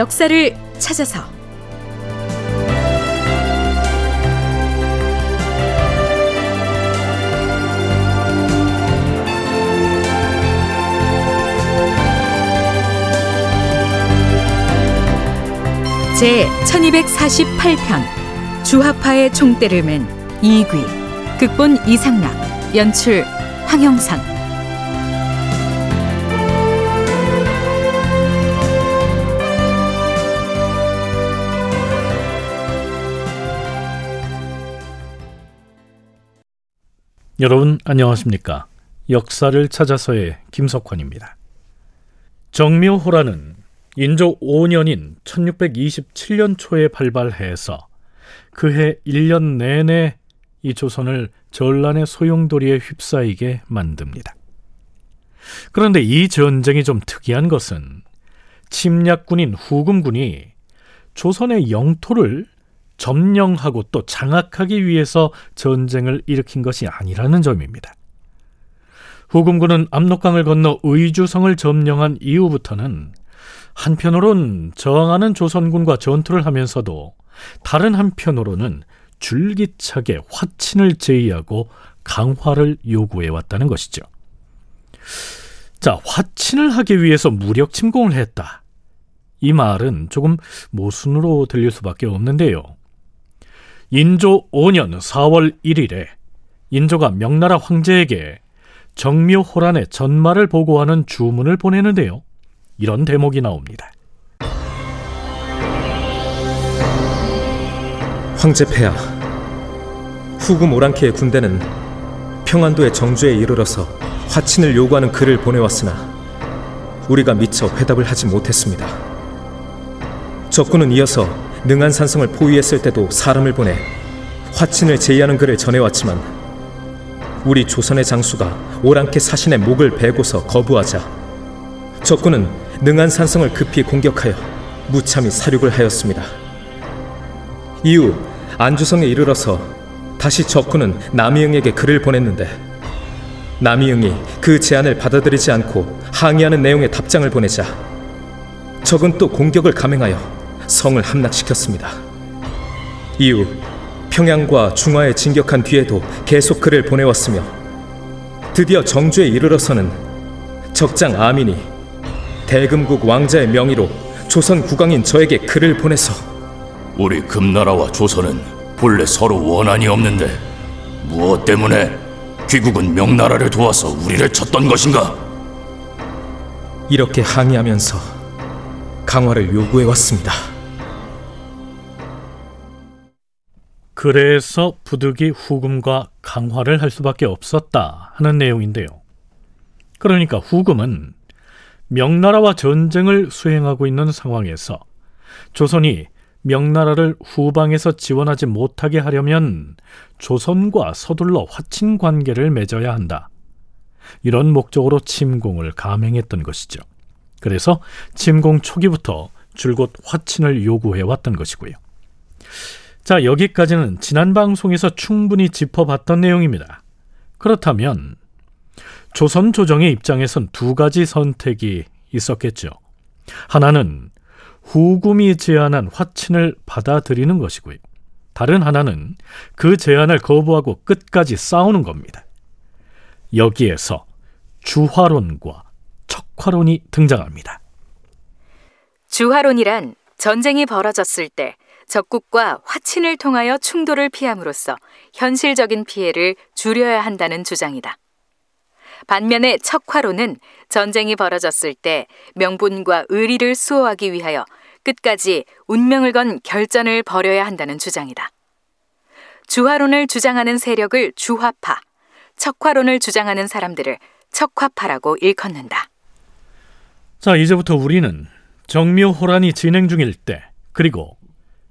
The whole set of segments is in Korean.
역사를 찾아서. 제 1248편 주하파의 총대를 맨 이귀 극본 이상락 연출 황영선 여러분 안녕하십니까? 역사를 찾아서의 김석환입니다. 정묘호라는 인조 5년인 1627년 초에 발발해서 그해 1년 내내 이 조선을 전란의 소용돌이에 휩싸이게 만듭니다. 그런데 이 전쟁이 좀 특이한 것은 침략군인 후금군이 조선의 영토를 점령하고 또 장악하기 위해서 전쟁을 일으킨 것이 아니라는 점입니다. 후금군은 압록강을 건너 의주성을 점령한 이후부터는 한편으론 저항하는 조선군과 전투를 하면서도 다른 한편으로는 줄기차게 화친을 제의하고 강화를 요구해 왔다는 것이죠. 자, 화친을 하기 위해서 무력 침공을 했다. 이 말은 조금 모순으로 들릴 수밖에 없는데요. 인조 5년 4월 1일에 인조가 명나라 황제에게 정묘호란의 전말을 보고하는 주문을 보내는데요. 이런 대목이 나옵니다. 황제 폐하 후금 오랑캐의 군대는 평안도의 정주에 이르러서 화친을 요구하는 글을 보내왔으나 우리가 미처 회답을 하지 못했습니다. 적군은 이어서 능한산성을 포위했을 때도 사람을 보내 화친을 제의하는 글을 전해왔지만 우리 조선의 장수가 오랑캐 사신의 목을 베고서 거부하자 적군은 능한산성을 급히 공격하여 무참히 사륙을 하였습니다. 이후 안주성에 이르러서 다시 적군은 남이응에게 글을 보냈는데 남이응이 그 제안을 받아들이지 않고 항의하는 내용의 답장을 보내자 적은 또 공격을 감행하여 성을 함락시켰습니다. 이후 평양과 중화에 진격한 뒤에도 계속 글을 보내왔으며 드디어 정주에 이르러서는 적장 아민이 대금국 왕자의 명의로 조선 국왕인 저에게 글을 보내서 우리 금나라와 조선은 본래 서로 원한이 없는데 무엇 때문에 귀국은 명나라를 도와서 우리를 쳤던 것인가? 이렇게 항의하면서 강화를 요구해 왔습니다. 그래서 부득이 후금과 강화를 할 수밖에 없었다 하는 내용인데요. 그러니까 후금은 명나라와 전쟁을 수행하고 있는 상황에서 조선이 명나라를 후방에서 지원하지 못하게 하려면 조선과 서둘러 화친 관계를 맺어야 한다. 이런 목적으로 침공을 감행했던 것이죠. 그래서 침공 초기부터 줄곧 화친을 요구해 왔던 것이고요. 자, 여기까지는 지난 방송에서 충분히 짚어봤던 내용입니다. 그렇다면 조선 조정의 입장에선 두 가지 선택이 있었겠죠. 하나는 후금이 제안한 화친을 받아들이는 것이고요. 다른 하나는 그 제안을 거부하고 끝까지 싸우는 겁니다. 여기에서 주화론과 척화론이 등장합니다. 주화론이란 전쟁이 벌어졌을 때 적국과 화친을 통하여 충돌을 피함으로써 현실적인 피해를 줄여야 한다는 주장이다. 반면에 척화로는 전쟁이 벌어졌을 때 명분과 의리를 수호하기 위하여 끝까지 운명을 건 결전을 벌여야 한다는 주장이다. 주화론을 주장하는 세력을 주화파, 척화론을 주장하는 사람들을 척화파라고 일컫는다. 자, 이제부터 우리는 정묘호란이 진행 중일 때, 그리고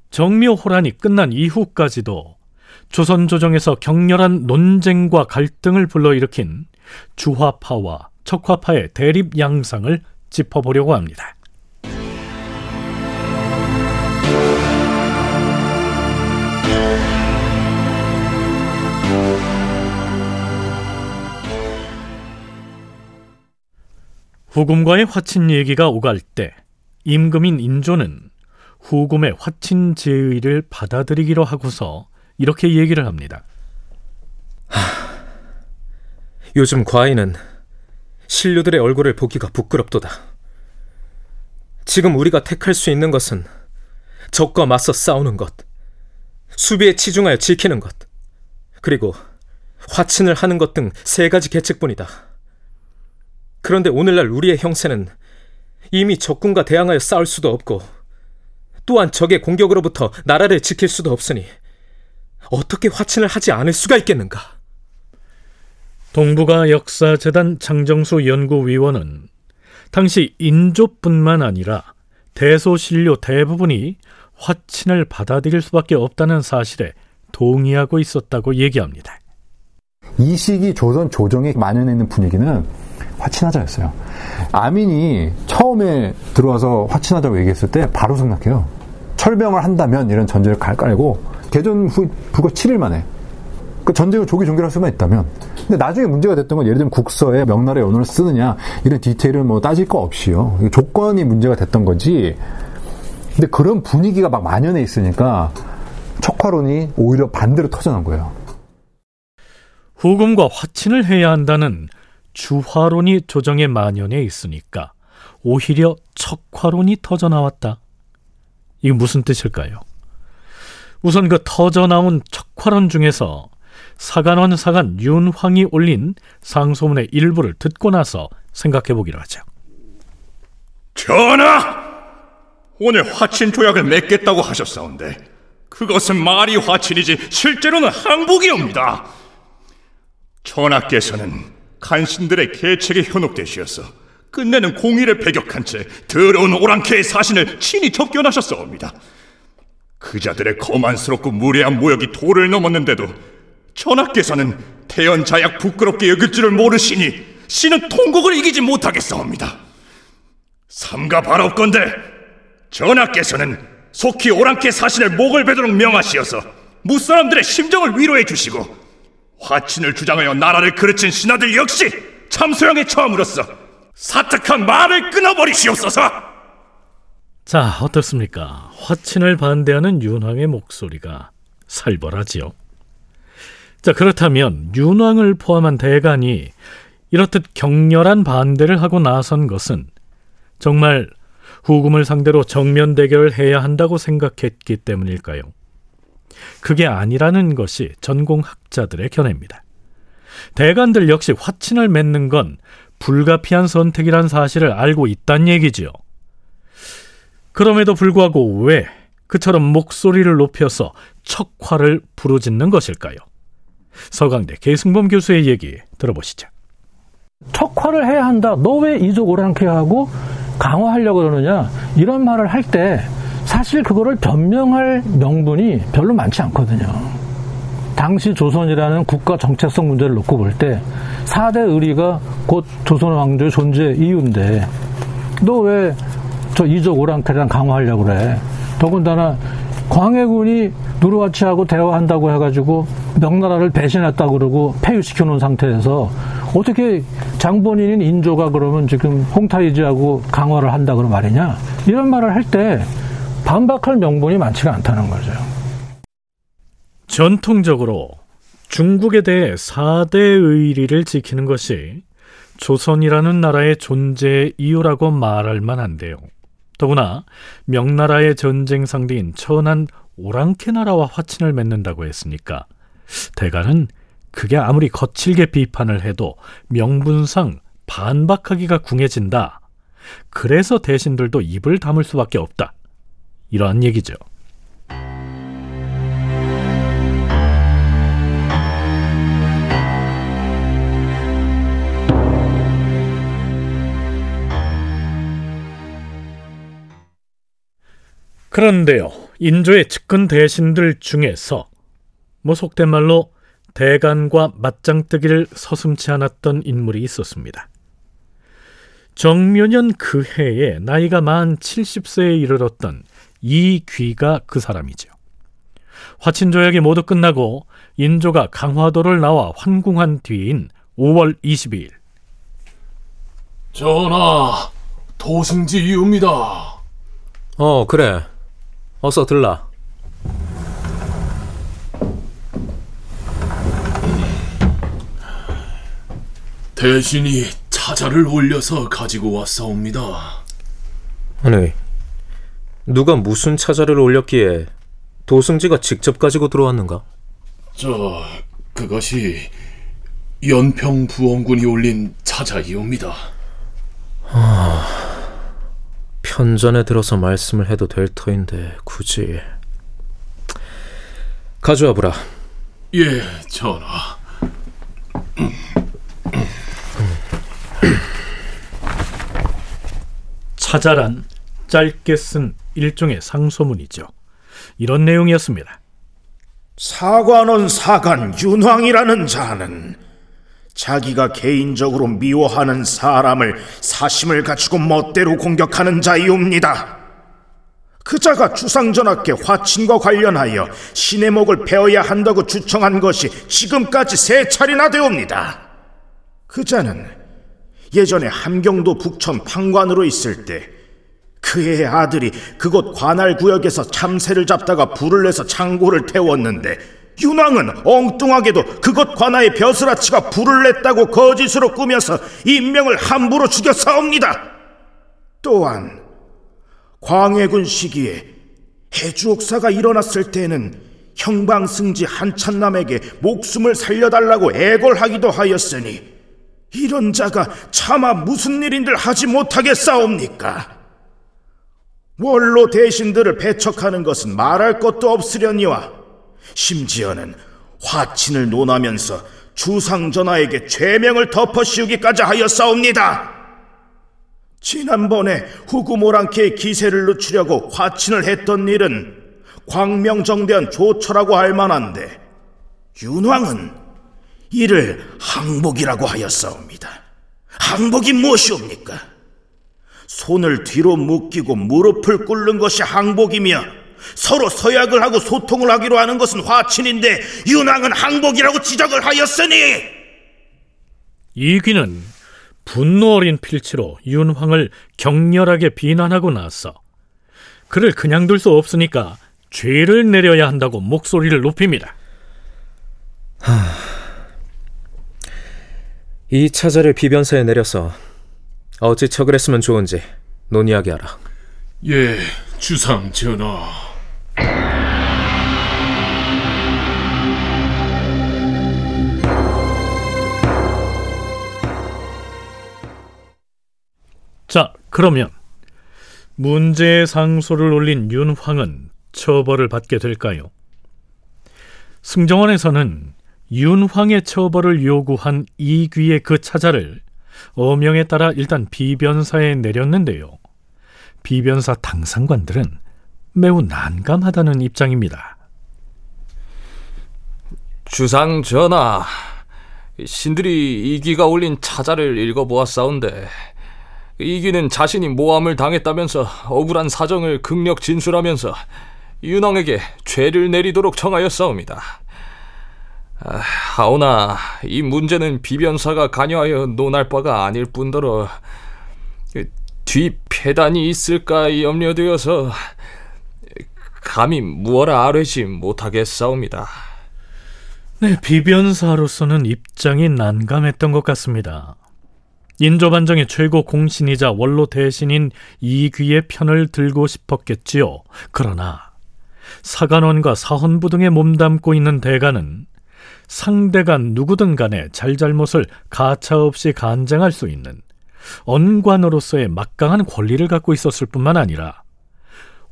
정묘호란이 끝난 이후까지도 조선 조정에서 격렬한 논쟁과 갈등을 불러일으킨 주화파와 척화파의 대립 양상을 짚어보려고 합니다. 후금과의 화친 얘기가 오갈 때 임금인 인조는 후금의 화친 제의를 받아들이기로 하고서 이렇게 얘기를 합니다. 요즘 과인은 신료들의 얼굴을 보기가 부끄럽도다. 지금 우리가 택할 수 있는 것은 적과 맞서 싸우는 것, 수비에 치중하여 지키는 것, 그리고 화친을 하는 것 등 세 가지 계책뿐이다. 그런데 오늘날 우리의 형세는 이미 적군과 대항하여 싸울 수도 없고, 또한 적의 공격으로부터 나라를 지킬 수도 없으니 어떻게 화친을 하지 않을 수가 있겠는가? 동북아 역사재단 장정수 연구위원은 당시 인조뿐만 아니라 대소신료 대부분이 화친을 받아들일 수밖에 없다는 사실에 동의하고 있었다고 얘기합니다. 이 시기 조선 조정에 만연해 있는 분위기는 화친하자였어요. 아민이 처음에 들어와서 화친하자고 얘기했을 때 바로 생각해요. 철병을 한다면 이런 전제를 깔고 개전 후 불과 7일 만에 그 전쟁을 조기 종결할 수만 있다면. 근데 나중에 문제가 됐던 건 예를 들면 국서에 명나라의 언어를 쓰느냐 이런 디테일을 뭐 따질 거 없이요. 조건이 문제가 됐던 거지. 근데 그런 분위기가 막 만연해 있으니까 척화론이 오히려 반대로 터져난 거예요. 후금과 화친을 해야 한다는 주화론이 조정에 만연해 있으니까 오히려 척화론이 터져 나왔다. 이게 무슨 뜻일까요? 우선 그 터져 나온 척화론 중에서 사간원 사간 윤황이 올린 상소문의 일부를 듣고 나서 생각해 보기로 하죠. 전하! 오늘 화친 조약을 맺겠다고 하셨사온데 그것은 말이 화친이지 실제로는 항복이옵니다. 전하께서는 간신들의 계책에 현혹되시어서 끝내는 공의를 배격한 채 더러운 오랑캐의 사신을 친히 접견하셨사옵니다. 그자들의 거만스럽고 무례한 모욕이 도를 넘었는데도 전하께서는 태연자약 부끄럽게 여길 줄을 모르시니 신은 통곡을 이기지 못하겠사옵니다. 삼가 바라옵건대 전하께서는 속히 오랑캐 사신의 목을 베도록 명하시어서 무사람들의 심정을 위로해 주시고 화친을 주장하여 나라를 그르친 신하들 역시 참소양에 처함으로써 사특한 말을 끊어버리시옵소서. 자, 어떻습니까? 화친을 반대하는 윤왕의 목소리가 살벌하지요. 자, 그렇다면 윤왕을 포함한 대간이 이렇듯 격렬한 반대를 하고 나선 것은 정말 후금을 상대로 정면 대결을 해야 한다고 생각했기 때문일까요? 그게 아니라는 것이 전공학자들의 견해입니다. 대관들 역시 화친을 맺는 건 불가피한 선택이란 사실을 알고 있단 얘기지요. 그럼에도 불구하고 왜 그처럼 목소리를 높여서 척화를 부르짖는 것일까요? 서강대 계승범 교수의 얘기 들어보시죠. 척화를 해야 한다. 너 왜 이족 오랑캐 하고 강화하려고 그러느냐. 이런 말을 할 때 사실 그거를 변명할 명분이 별로 많지 않거든요. 당시 조선이라는 국가 정체성 문제를 놓고 볼 때 4대 의리가 곧 조선 왕조의 존재 이유인데 너 왜 저 이족 오랑캐랑 강화하려고 그래. 더군다나 광해군이 누르와치하고 대화한다고 해가지고 명나라를 배신했다 그러고 폐유시켜 놓은 상태에서 어떻게 장본인인 인조가 그러면 지금 홍타이즈하고 강화를 한다 그런 말이냐 이런 말을 할 때 반박할 명분이 많지가 않다는 거죠. 전통적으로 중국에 대해 4대 의리를 지키는 것이 조선이라는 나라의 존재 이유라고 말할 만한데요. 더구나 명나라의 전쟁 상대인 천한 오랑캐 나라와 화친을 맺는다고 했으니까 대가는 그게 아무리 거칠게 비판을 해도 명분상 반박하기가 궁해진다. 그래서 대신들도 입을 다물 수밖에 없다. 이러한 얘기죠. 그런데요, 인조의 측근 대신들 중에서 뭐 속된 말로 대간과 맞짱뜨기를 서슴치 않았던 인물이 있었습니다. 정묘년 그 해에 나이가 만 70세에 이르렀던 이귀가 그 사람이죠. 화친조약이 모두 끝나고 인조가 강화도를 나와 환궁한 뒤인 5월 22일 전하, 도승지 이유입니다. 어, 그래. 어서 들라. 대신이 차자를 올려서 가지고 왔사옵니다. 아니, 누가 무슨 차자를 올렸기에 도승지가 직접 가지고 들어왔는가? 저 그것이 연평 부원군이 올린 차자이옵니다. 편전에 들어서 말씀을 해도 될 터인데 굳이 가져와 보라. 예, 전하. 차자란 짧게 쓴 일종의 상소문이죠. 이런 내용이었습니다. 사관원 사관 윤황이라는 자는 자기가 개인적으로 미워하는 사람을 사심을 갖추고 멋대로 공격하는 자이옵니다. 그 자가 주상전하께 화친과 관련하여 신의 목을 베어야 한다고 주청한 것이 지금까지 세 차례나 되옵니다. 그 자는 예전에 함경도 북천 판관으로 있을 때 그의 아들이 그곳 관할 구역에서 참새를 잡다가 불을 내서 창고를 태웠는데 윤왕은 엉뚱하게도 그곳 관아의 벼슬아치가 불을 냈다고 거짓으로 꾸며서 인명을 함부로 죽여싸웁니다. 또한 광해군 시기에 해주옥사가 일어났을 때는 형방승지 한찬남에게 목숨을 살려달라고 애걸하기도 하였으니 이런 자가 차마 무슨 일인들 하지 못하게 싸웁니까? 원로 대신들을 배척하는 것은 말할 것도 없으려니와 심지어는 화친을 논하면서 주상전하에게 죄명을 덮어씌우기까지 하였사옵니다. 지난번에 후구모랑케의 기세를 늦추려고 화친을 했던 일은 광명정대한 조처라고 할 만한데 윤왕은 이를 항복이라고 하였사옵니다. 항복이 무엇이옵니까? 손을 뒤로 묶이고 무릎을 꿇는 것이 항복이며 서로 서약을 하고 소통을 하기로 하는 것은 화친인데 윤왕은 항복이라고 지적을 하였으니 이귀는 분노 어린 필치로 윤황을 격렬하게 비난하고 나서 그를 그냥 둘 수 없으니까 죄를 내려야 한다고 목소리를 높입니다. 이 차자를 비변사에 내려서 어찌 처을 했으면 좋은지 논의하게 하라. 예, 주상 전하. 자, 그러면 문제의 상소를 올린 윤황은 처벌을 받게 될까요? 승정원에서는 윤황의 처벌을 요구한 이귀의 그 차자를 어명에 따라 일단 비변사에 내렸는데요. 비변사 당상관들은 매우 난감하다는 입장입니다. 주상 전하, 신들이 이기가 올린 차자를 읽어보았사온데 이기는 자신이 모함을 당했다면서 억울한 사정을 극력 진술하면서 윤왕에게 죄를 내리도록 청하였사옵니다. 아, 하오나 이 문제는 비변사가 관여하여 논할 바가 아닐 뿐더러 뒤 폐단이 있을까 염려되어서 감히 무어라 아뢰지 못하겠사옵니다. 네, 비변사로서는 입장이 난감했던 것 같습니다. 인조반정의 최고 공신이자 원로 대신인 이귀의 편을 들고 싶었겠지요. 그러나 사관원과 사헌부 등에 몸담고 있는 대가는 상대가 누구든 간에 잘잘못을 가차없이 간쟁할 수 있는 언관으로서의 막강한 권리를 갖고 있었을 뿐만 아니라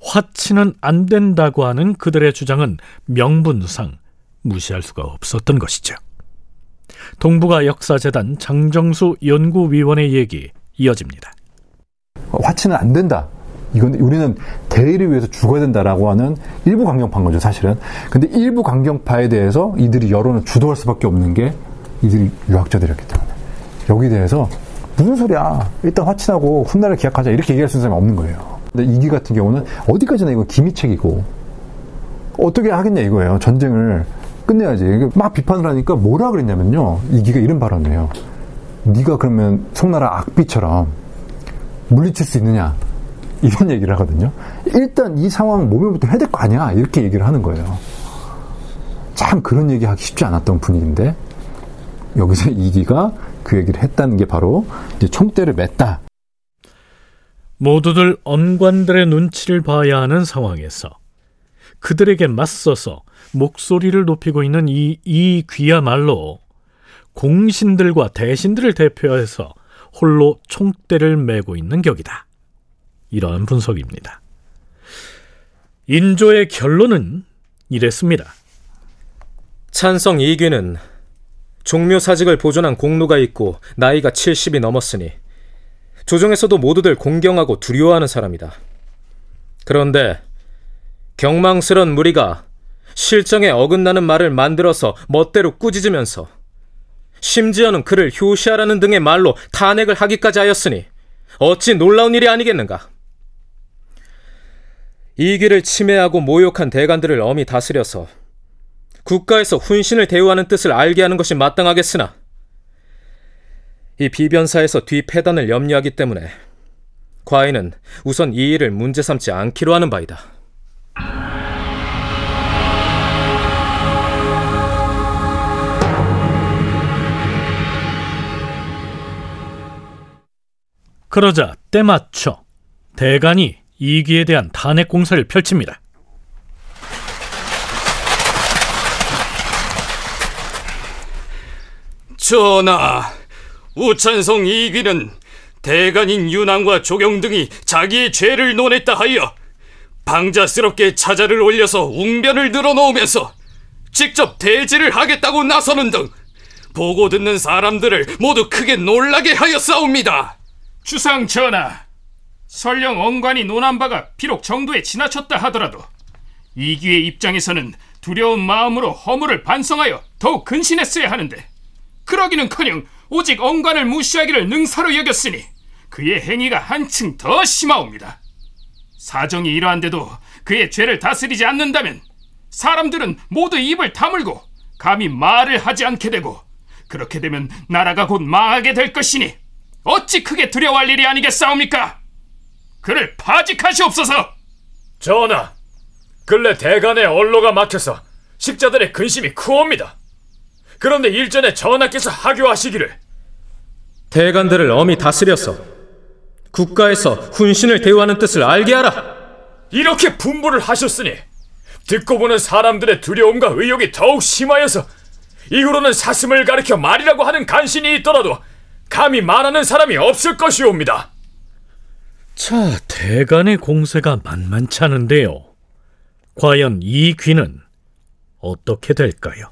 화치는 안 된다고 하는 그들의 주장은 명분상 무시할 수가 없었던 것이죠. 동북아 역사재단 장정수 연구위원의 얘기 이어집니다. 화치는 안 된다. 이건 우리는 대의를 위해서 죽어야 된다라고 하는 일부 강경파인 거죠, 사실은. 근데 일부 강경파에 대해서 이들이 여론을 주도할 수밖에 없는 게 이들이 유학자들이었기 때문에. 여기 대해서 무슨 소리야. 일단 화친하고 훗날을 기약하자. 이렇게 얘기할 수 있는 사람이 없는 거예요. 근데 이기 같은 경우는 어디까지나 이거 기미책이고 어떻게 하겠냐 이거예요. 전쟁을 끝내야지. 막 비판을 하니까 뭐라 그랬냐면요. 이기가 이런 발언을 해요. 네가 그러면 송나라 악비처럼 물리칠 수 있느냐? 이런 얘기를 하거든요. 일단 이 상황 모면부터 해야 될 거 아니야 이렇게 얘기를 하는 거예요. 참 그런 얘기 하기 쉽지 않았던 분위기인데 여기서 이기가 그 얘기를 했다는 게 바로 이제 총대를 맸다. 모두들 언관들의 눈치를 봐야 하는 상황에서 그들에게 맞서서 목소리를 높이고 있는 이, 이 귀야말로 공신들과 대신들을 대표해서 홀로 총대를 메고 있는 격이다. 이러한 분석입니다. 인조의 결론은 이랬습니다. 찬성 이귀는 종묘사직을 보존한 공로가 있고 나이가 70이 넘었으니 조정에서도 모두들 공경하고 두려워하는 사람이다. 그런데 경망스런 무리가 실정에 어긋나는 말을 만들어서 멋대로 꾸짖으면서 심지어는 그를 효시하라는 등의 말로 탄핵을 하기까지 하였으니 어찌 놀라운 일이 아니겠는가? 이기를 침해하고 모욕한 대관들을 엄히 다스려서 국가에서 훈신을 대우하는 뜻을 알게 하는 것이 마땅하겠으나 이 비변사에서 뒤패단을 염려하기 때문에 과인은 우선 이 일을 문제 삼지 않기로 하는 바이다. 그러자 때맞춰 대간이 이기에 대한 탄핵 공세를 펼칩니다. 전하, 우찬성 이귀는 대간인 윤왕과 조경 등이 자기의 죄를 논했다 하여 방자스럽게 차자를 올려서 웅변을 늘어놓으면서 직접 대지를 하겠다고 나서는 등 보고 듣는 사람들을 모두 크게 놀라게 하였사옵니다. 주상 전하, 설령 언관이 논한 바가 비록 정도에 지나쳤다 하더라도 이기의 입장에서는 두려운 마음으로 허물을 반성하여 더욱 근신했어야 하는데 그러기는커녕 오직 언관을 무시하기를 능사로 여겼으니 그의 행위가 한층 더 심하옵니다. 사정이 이러한데도 그의 죄를 다스리지 않는다면 사람들은 모두 입을 다물고 감히 말을 하지 않게 되고 그렇게 되면 나라가 곧 망하게 될 것이니 어찌 크게 두려워할 일이 아니겠사옵니까? 그를 파직하시옵소서. 전하, 근래 대간의 언로가 막혀서 식자들의 근심이 크옵니다. 그런데 일전에 전하께서 하교하시기를 대관들을 엄히 다스려서 국가에서 훈신을 대우하는 뜻을 알게 하라. 이렇게 분부를 하셨으니 듣고 보는 사람들의 두려움과 의욕이 더욱 심하여서 이후로는 사슴을 가리켜 말이라고 하는 간신이 있더라도 감히 말하는 사람이 없을 것이옵니다. 자, 대간의 공세가 만만치 않은데요. 과연 이 귀는 어떻게 될까요?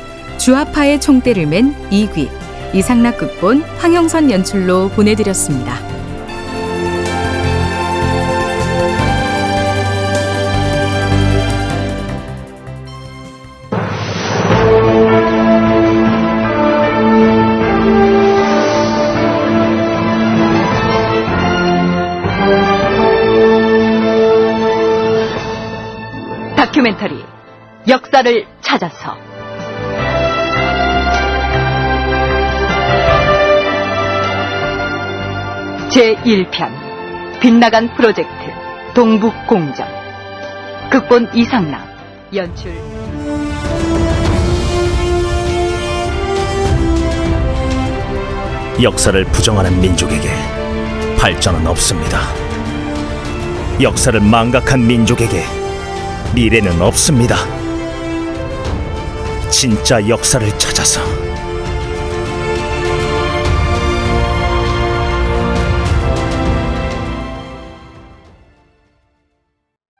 주화파의 총대를 맨 이귀 이상락 극본 황영선 연출로 보내드렸습니다. 다큐멘터리 역사를 찾아서 제1편 빗나간 프로젝트 동북공정 극본 이상남 연출 역사를 부정하는 민족에게 발전은 없습니다. 역사를 망각한 민족에게 미래는 없습니다. 진짜 역사를 찾아서